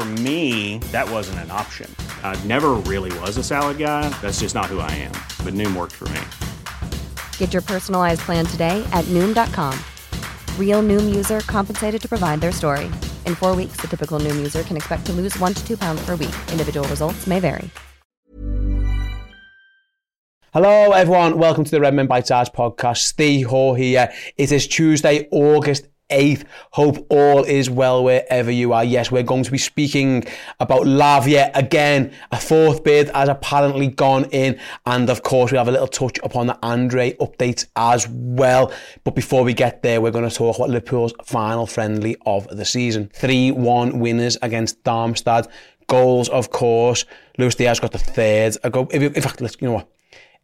For me, that wasn't an option. I never really was a salad guy. That's just not who I am. But Noom worked for me. Get your personalized plan today at Noom.com. Real Noom user compensated to provide their story. In four weeks, the typical Noom user can expect to lose one to two pounds per week. Individual results may vary. Hello, everyone. Welcome to the Redmen Bite Size podcast. Steve Hall here. It is Tuesday, August 8th. Hope all is well wherever you are. Yes, we're going to be speaking about Lavia again. A fourth bid has apparently gone in. And of course, we have a little touch upon the Andre updates as well. But before we get there, we're going to talk about Liverpool's final friendly of the season. 3-1 winners against Darmstadt. Goals, of course. Luis Diaz got the third. Go, in fact, let's, you know what?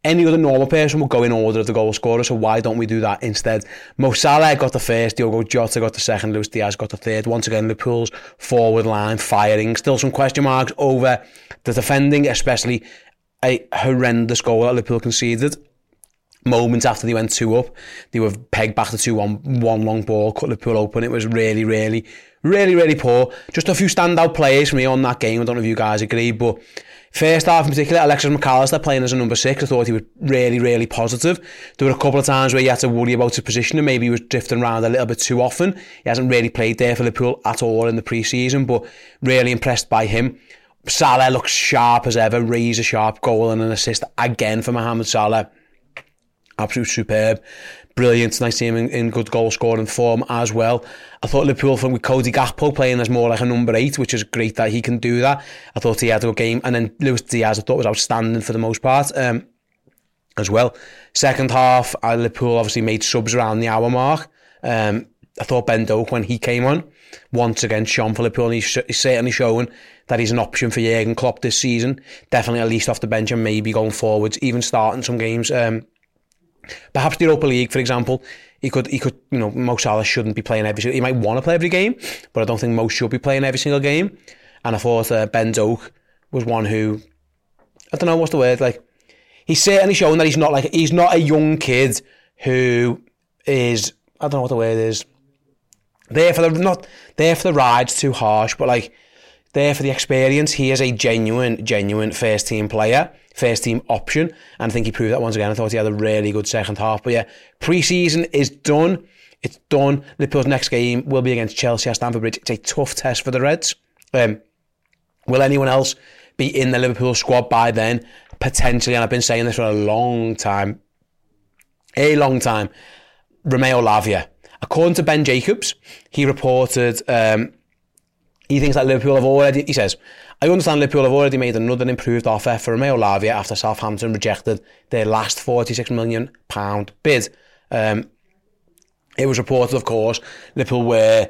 Any other normal person would go in order of the goal scorer, so why don't we do that instead? Mo Salah got the first, Diogo Jota got the second, Luis Diaz got the third. Once again, Liverpool's forward line firing. Still some question marks over the defending, especially a horrendous goal that Liverpool conceded. Moments after they went two up, they were pegged back to two one, one long ball, cut Liverpool open. It was really, really, really, really poor. Just a few standout players for me on that game. I don't know if you guys agree, but First half in particular, Alexis Mac Allister playing as a number six, I thought he was really, really positive. There were a couple of times where he had to worry about his position and maybe he was drifting around a little bit too often. He hasn't really played there for Liverpool at all in the pre-season, but really impressed by him. Salah looks sharp as ever, razor sharp goal and an assist again for Mohamed Salah. Absolute superb brilliant. Nice to see him in, in good goal scoring form as well. I thought Liverpool from with Cody Gakpo playing as more like a number eight, which is great that he can do that. I thought he had a good game, and then Luis Diaz I thought was outstanding for the most part. Um, as well. Second half, uh, Liverpool obviously made subs around the hour mark. Um, I thought Ben Doak, when he came on, once again shone for and he's, he's certainly showing that he's an option for Jurgen Klopp this season. Definitely at least off the bench and maybe going forwards, even starting some games. Um, Perhaps the Europa League, for example, he could, he could, you know, Mo Salah shouldn't be playing every. He might want to play every game, but I don't think Mo should be playing every single game. And I thought uh, Ben Doak was one who, I don't know what's the word, like he's certainly shown that he's not like he's not a young kid who is I don't know what the word is. There for the not there for the ride's too harsh, but like there for the experience. He is a genuine, genuine first team player first team option. And I think he proved that once again. I thought he had a really good second half. But yeah, pre-season is done. It's done. Liverpool's next game will be against Chelsea at Stamford Bridge. It's a tough test for the Reds. Um, will anyone else be in the Liverpool squad by then? Potentially, and I've been saying this for a long time. A long time. Romeo Lavia. According to Ben Jacobs, he reported um, he thinks that Liverpool have already, he says, I understand Liverpool have already made another improved offer for Romeo Lavia after Southampton rejected their last £46 million bid. Um, it was reported, of course, Liverpool were,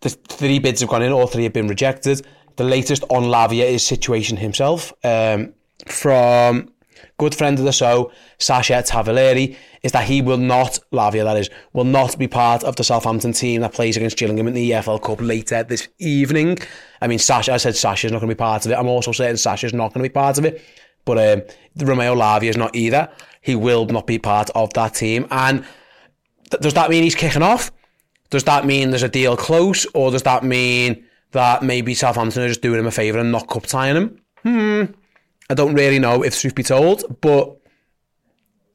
the three bids have gone in, all three have been rejected. The latest on Lavia is Situation himself. Um, from good friend of the show, Sacha Tavolieri, is that he will not, Lavia that is, will not be part of the Southampton team that plays against Gillingham in the EFL Cup later this evening. I mean, Sasha, I said Sasha's not going to be part of it. I'm also saying Sasha's not going to be part of it. But um, Romeo Lavia is not either. He will not be part of that team. And th- does that mean he's kicking off? Does that mean there's a deal close? Or does that mean that maybe Southampton are just doing him a favour and not cup tying him? Hmm. I don't really know if truth be told, but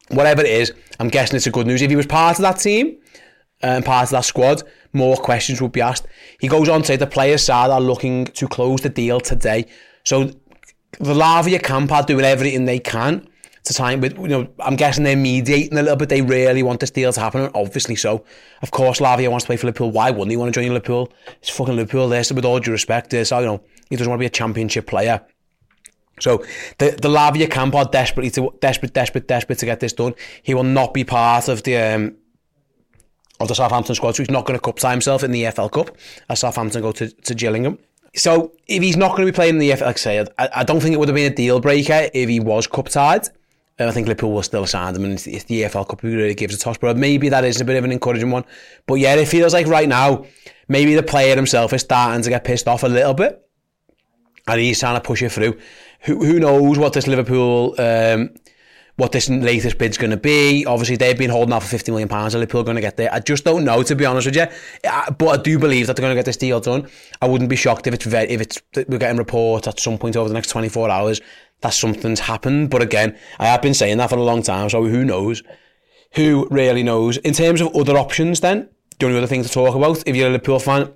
whatever it is, I'm guessing it's a good news. If he was part of that team and part of that squad, more questions would be asked. He goes on to say the players side are looking to close the deal today. So the Lavia camp are doing everything they can to try and, you know, I'm guessing they're mediating a little bit. They really want this deal to happen, and obviously so. Of course, Lavia wants to play for Liverpool. Why wouldn't he want to join Liverpool? It's fucking Liverpool. This, with all due respect, so, you know, He doesn't want to be a championship player. So the the Lavia camp are desperately to, desperate, desperate, desperate to get this done. He will not be part of the um, of the Southampton squad, so he's not going to cup tie himself in the EFL Cup as Southampton go to, to Gillingham. So if he's not going to be playing in the EFL, like I say, I, I don't think it would have been a deal breaker if he was cup tied. And I think Liverpool will still sign him, and it's, it's the EFL Cup who really gives a toss. But maybe that is a bit of an encouraging one. But yeah, it feels like right now, maybe the player himself is starting to get pissed off a little bit, and he's trying to push it through. Who, who knows what this Liverpool um, what this latest bid's going to be. Obviously, they've been holding out for 50 million pounds. Are Liverpool going to get there. I just don't know, to be honest with you. But I do believe that they're going to get this deal done. I wouldn't be shocked if it's if it's we're getting reports at some point over the next 24 hours that something's happened. But again, I have been saying that for a long time, so who knows? Who really knows? In terms of other options, then the only other thing to talk about, if you're a Liverpool fan,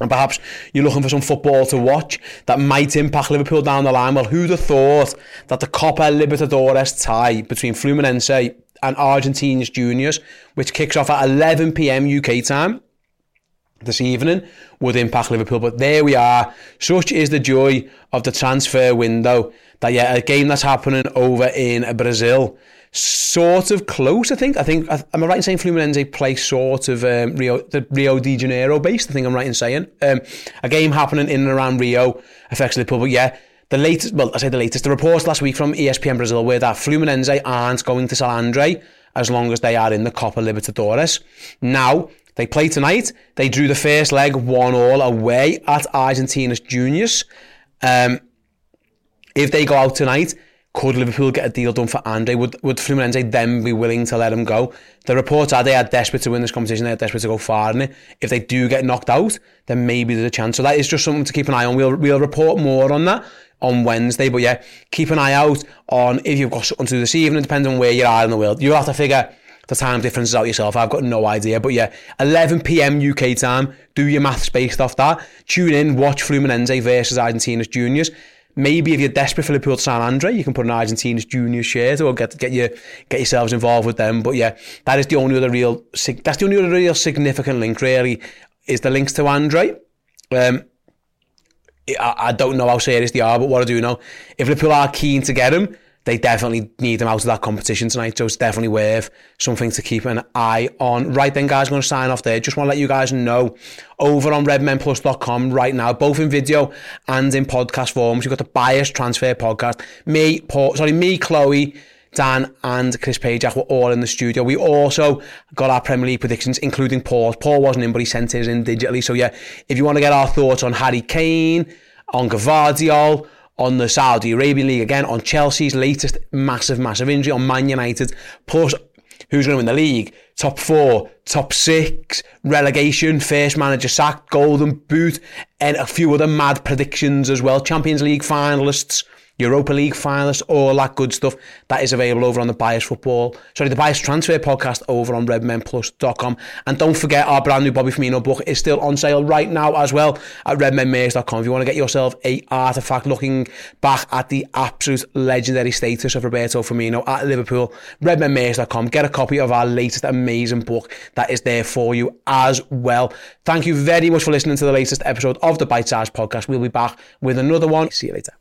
and perhaps you're looking for some football to watch that might impact Liverpool down the line. Well, who'd have thought that the Copa Libertadores tie between Fluminense and Argentinos Juniors, which kicks off at 11 p.m. UK time this evening, would impact Liverpool. But there we are. Such is the joy of the transfer window that, yeah, a game that's happening over in Brazil sort of close. I think. I think. Am I right in saying Fluminense play sort of um, Rio, the Rio de Janeiro based? I think I'm right in saying um, a game happening in and around Rio affects Liverpool. But yeah, the latest. Well, I say the latest. The reports last week from ESPN Brazil were that Fluminense aren't going to Sal Andre as long as they are in the Copa Libertadores. Now they play tonight. They drew the first leg one all away at Argentinos Juniors. Um, if they go out tonight, could Liverpool get a deal done for Andre? Would, would Fluminense then be willing to let him go? The reports are they are desperate to win this competition. They are desperate to go far in it. If they do get knocked out, then maybe there's a chance. So that is just something to keep an eye on. We'll, we'll report more on that on Wednesday. But yeah, keep an eye out on if you've got something to do this evening, depending on where you are in the world. You'll have to figure the time differences out yourself. I've got no idea. But yeah, 11 p.m. UK time. Do your maths based off that. Tune in, watch Fluminense versus Argentinos Juniors maybe if you're desperate for Liverpool to sign Andre, you can put an Argentinos Junior shirt or get get you get yourselves involved with them. But yeah, that is the only other real that's the only other real significant link really is the links to Andre. Um, I, I don't know how serious they are, but what I do know, if Liverpool are keen to get him, they definitely need them out of that competition tonight. So it's definitely worth something to keep an eye on. Right then, guys, I'm going to sign off there. Just want to let you guys know over on redmenplus.com right now, both in video and in podcast forms. You've got the bias transfer podcast. Me, Paul, sorry, me, Chloe, Dan and Chris Pajak were all in the studio. We also got our Premier League predictions, including Paul. Paul wasn't in, but he sent his in digitally. So yeah, if you want to get our thoughts on Harry Kane, on Gvardiol, on the Saudi Arabian League again, on Chelsea's latest massive, massive injury, on Man United, plus who's going to win the league, top four, top six, relegation, first manager sacked, golden boot, and a few other mad predictions as well. Champions League finalists, Europa League finalists, all that good stuff. That is available over on the Bias Football, sorry, the Bias Transfer podcast over on redmenplus.com. And don't forget, our brand new Bobby Firmino book is still on sale right now as well at redmenmares.com. If you want to get yourself a artifact looking back at the absolute legendary status of Roberto Firmino at Liverpool, redmenmares.com. Get a copy of our latest amazing book that is there for you as well. Thank you very much for listening to the latest episode of the Bite Size Podcast. We'll be back with another one. See you later.